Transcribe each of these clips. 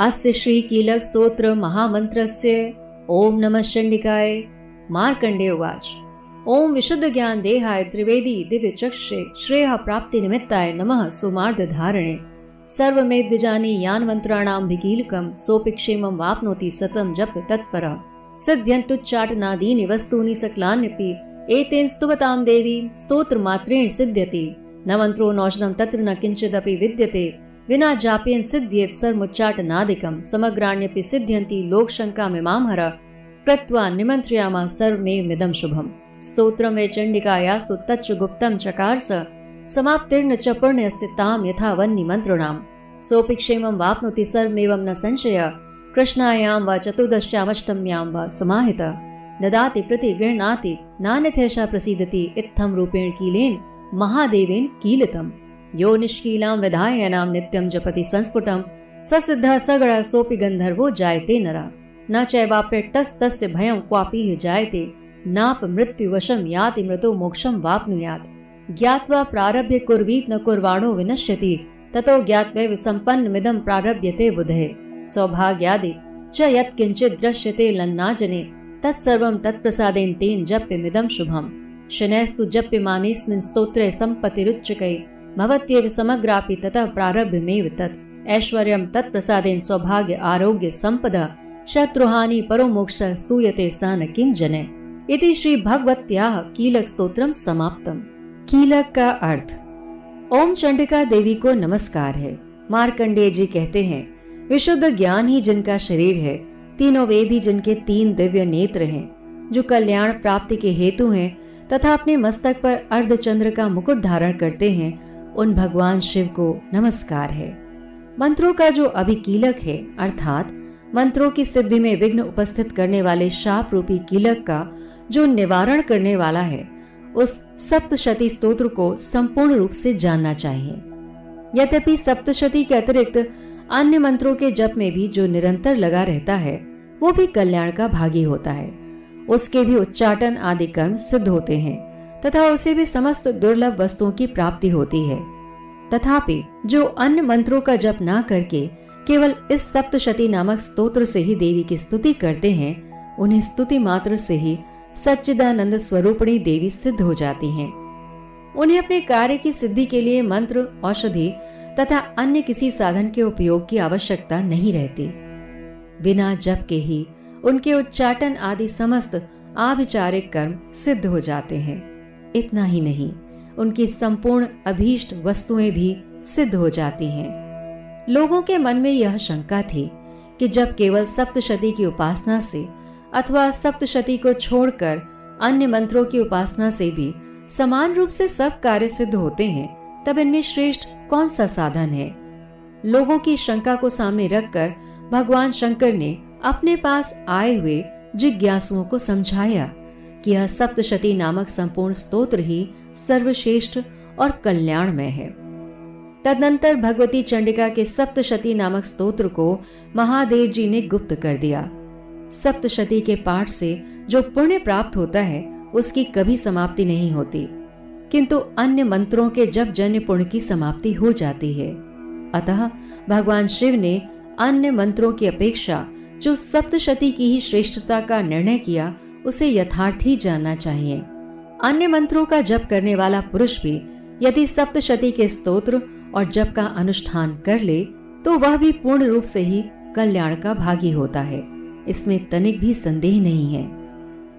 अस्य श्री कीलक स्तोत्र महामन्त्रस्य ओम नमः चण्डिकाय मार्कण्डे उवाच। ओम विशुद्ध ज्ञान देहाय त्रिवेदी दिव्य चक्षे श्रेय प्राप्ति निमित्ताय नमः सुमार्द धारणे सर्वमेद्य जानी यान मंत्राणाम भिकीलकम सोपिक्षेमम वापनोति सतम जप तत्पर। सिद्ध्यन्तुच्चाटनादीनि वस्तूनि सकलान्यपि एतेन स्तुवतां देवी स्तोत्र मात्रेण सिद्ध्यति। न मंत्रो नौषधम तत्र न किंचिदपि विद्यते। विना जाप्येन सिद्ध्येत सर्वोच्चाटनादिकम समग्राण्यपि सिद्ध्यन्ति लोक शंका मिमाम हर कृत्वा निमन्त्र्यामा सर्वमेव शुभम। स्तोत्रम वे चण्डिकायास्तु तच्च गुप्तम चकार स समाप्तिर्न च पुण्यस्य ताम यथा वन्नि मन्त्रिणां सोऽपि क्षेमं वाप्नोति सर्वमेवं न संशय, कृष्णायां वा चतुर्दश्यामष्टम्यां वा समाहित। ददाति प्रति गृह्णाति नान्यथेषा प्रसीदति इत्थं रूपेण कीलेन, महादेवेन कीलितम्। यो निष्कीलां विधायनां नित्यं जपति संस्फुटं स सिद्धः सगणः सोऽपि गन्धर्वो जायते नरा। न चैवाप्यट्टस्तस्य भयं क्वापि जायते, नाप मृत्युवशं याति मृतो मोक्षं वाप्नुयात्। ज्ञात्वा प्रारभ्य कुर्वीत न कुर्वाणो विनश्यति, ततो ज्ञात्वैव सम्पन्नमिदं प्रारभ्यते बुधे। सौभाग्यादि, च यत् किञ्चित् दृश्यते लन्नाजने, तत्सर्वं तत्प्रसादेन तेन जप्यमिदं शुभम्। शनैस्तु जप्यमानेऽस्मिन् स्तोत्रे सम्पतिरुच्चकै भवत्येव समग्रापि ततः प्रारभ्यमेव तत्। ऐश्वर्यं तत्प्रसादेन सौभाग्य आरोग्य संपदा, शत्रुहानि परो मोक्ष स्तूयते स न किञ्जने। इति श्री भगवत्याः कीलक स्तोत्रम समाप्तम्। कीलक का अर्थ। ओम चंडिका देवी को नमस्कार है। मार्कंडेय जी कहते हैं, विशुद्ध ज्ञान ही जिनका शरीर है, तीनों वेद ही जिनके तीन दिव्य नेत्र हैं, जो कल्याण प्राप्ति के हेतु हैं, तथा अपने मस्तक पर अर्ध चंद्र का मुकुट धारण करते हैं उन भगवान शिव को नमस्कार है। मंत्रों का जो अभिकीलक है, अर्थात मंत्रों की सिद्धि में विघ्न उपस्थित करने वाले शाप रूपी कीलक का जो निवारण करने वाला है, उस सप्तशती स्तोत्र को संपूर्ण रूप से जानना चाहिए। यद्यपि सप्तशती के अतिरिक्त अन्य मंत्रों के जप में भी जो निरंतर लगा रहता है, वो भी कल्याण का भागी होता है। उसके भी उच्चाटन आदि कर्म सिद्ध होते हैं। तथा उसे भी समस्त दुर्लभ वस्तुओं की प्राप्ति होती है। तथापि, जो अन्य मंत्रों का जप ना करके केवल इस सप्तशती नामक स्तोत्र से ही देवी की स्तुति करते हैं, उन्हें स्तुति मात्र से ही सच्चिदानंद स्वरूपणी देवी सिद्ध हो जाती हैं। उन्हें अपने कार्य की सिद्धि के लिए मंत्र, औषधि तथा अन्य किसी साधन के उपयोग की आवश्यकता नहीं रहती। बिना जप के ही उनके उच्चाटन आदि समस्त आविचारिक कर्म सिद्ध हो जाते हैं। इतना ही नहीं, उनकी संपूर्ण अभीष्ट वस्तुएँ भी सिद्ध हो जाती हैं। लोगों के मन में यह शंका थी कि जब केवल सप्तशती की उपासना से अथवा सप्तशती को छोड़कर अन्य मंत्रों की उपासना से भी समान रूप से सब कार्य सिद्ध होते हैं, तब इनमें श्रेष्ठ कौन सा साधन है लोगों की शंका को सामने रखकर भगवान शंकर ने अपने पास आए हुए जिज्ञासुओं को समझाया कि यह सप्तशती नामक संपूर्ण स्तोत्र ही सर्वश्रेष्ठ और कल्याणमय है। तदनंतर भगवती चंडिका के सप्तशती नामक स्तोत्र को महादेव जी ने गुप्त कर दिया। सप्तशती के पाठ से जो पुण्य प्राप्त होता है, उसकी कभी समाप्ति नहीं होती। किंतु अन्य मंत्रों के जब जन्य पुण्य की समाप्ति हो जाती है। अतः भगवान शिव ने अन्य मंत्रों की अपेक्षा जो सप्तशती की ही श्रेष्ठता का निर्णय किया उसे यथार्थ जानना चाहिए। अन्य मंत्रों का जप करने वाला पुरुष भी यदि सप्तशती के स्तोत्र और जप का अनुष्ठान कर ले तो वह भी पूर्ण रूप से ही कल्याण का भागी होता है। इसमें तनिक भी संदेह नहीं है।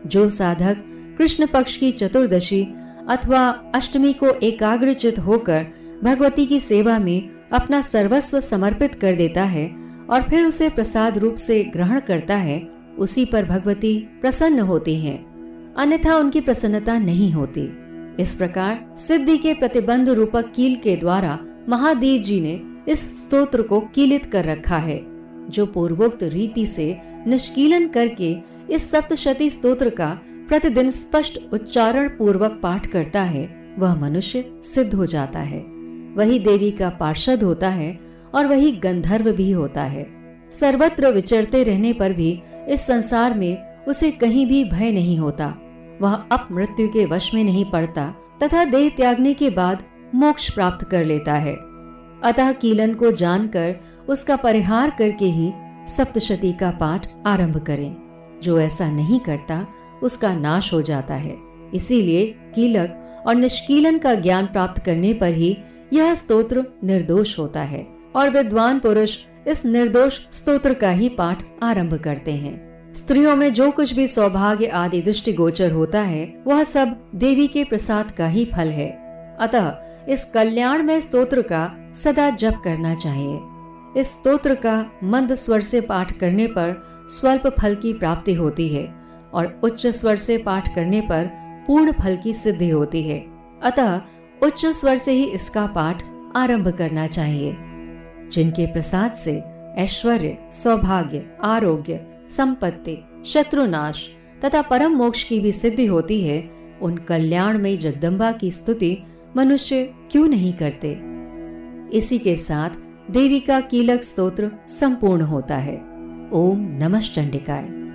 जो साधक कृष्ण पक्ष की चतुर्दशी अथवा अष्टमी को एकाग्रचित होकर भगवती की सेवा में अपना सर्वस्व समर्पित कर देता है और फिर उसे प्रसाद रूप से ग्रहण करता है उसी पर भगवती प्रसन्न होती हैं, अन्यथा उनकी प्रसन्नता नहीं होती। इस प्रकार सिद्धि के प्रतिबंध रूपक कील के द्वारा महादेव जी ने इस स्तोत्र को कीलित कर रखा है, जो पूर्वोक्त रीति से निष्कीलन करके इस सप्तशती स्तोत्र का प्रतिदिन स्पष्ट उच्चारण पूर्वक पाठ करता है, वह मनुष्य सिद्ध हो जाता है। वही देवी का पार्षद होता है और वही गंधर्व भी होता है। सर्वत्र विचरते रहने पर भी इस संसार में उसे कहीं भी भय नहीं होता। वह अप मृत्यु के वश में नहीं पड़ता, तथा देह त्यागने के बाद मोक्ष प्राप्त कर लेता है। अतः कीलन को जानकर उसका परिहार करके ही सप्तशती का पाठ आरंभ करें। जो ऐसा नहीं करता, उसका नाश हो जाता है। इसीलिए कीलक और निष्कीलन का ज्ञान प्राप्त करने पर ही यह स्तोत्र निर्दोष होता है और विद्वान पुरुष इस निर्दोष स्तोत्र का ही पाठ आरंभ करते हैं। स्त्रियों में जो कुछ भी सौभाग्य आदि दृष्टि गोचर होता है, वह सब देवी के प्रसाद का ही फल है। अतः इस कल्याण में स्तोत्र का सदा जप करना चाहिए। इस स्तोत्र का मंद स्वर से पाठ करने पर स्वल्प फल की प्राप्ति होती है और उच्च स्वर से पाठ करने पर पूर्ण फल की सिद्धि होती है। अतः उच्च स्वर से ही इसका पाठ आरंभ करना चाहिए। जिनके प्रसाद से ऐश्वर्य, सौभाग्य, आरोग्य, संपत्ति, शत्रुनाश तथा परम मोक्ष की भी सिद्धि होती है, उन कल्याण में जगदम्बा की स्तुति मनुष्य क्यों नहीं करते? इसी के साथ देवी का कीलक स्तोत्र संपूर्ण होता है। ओम नमः चंडिकाय।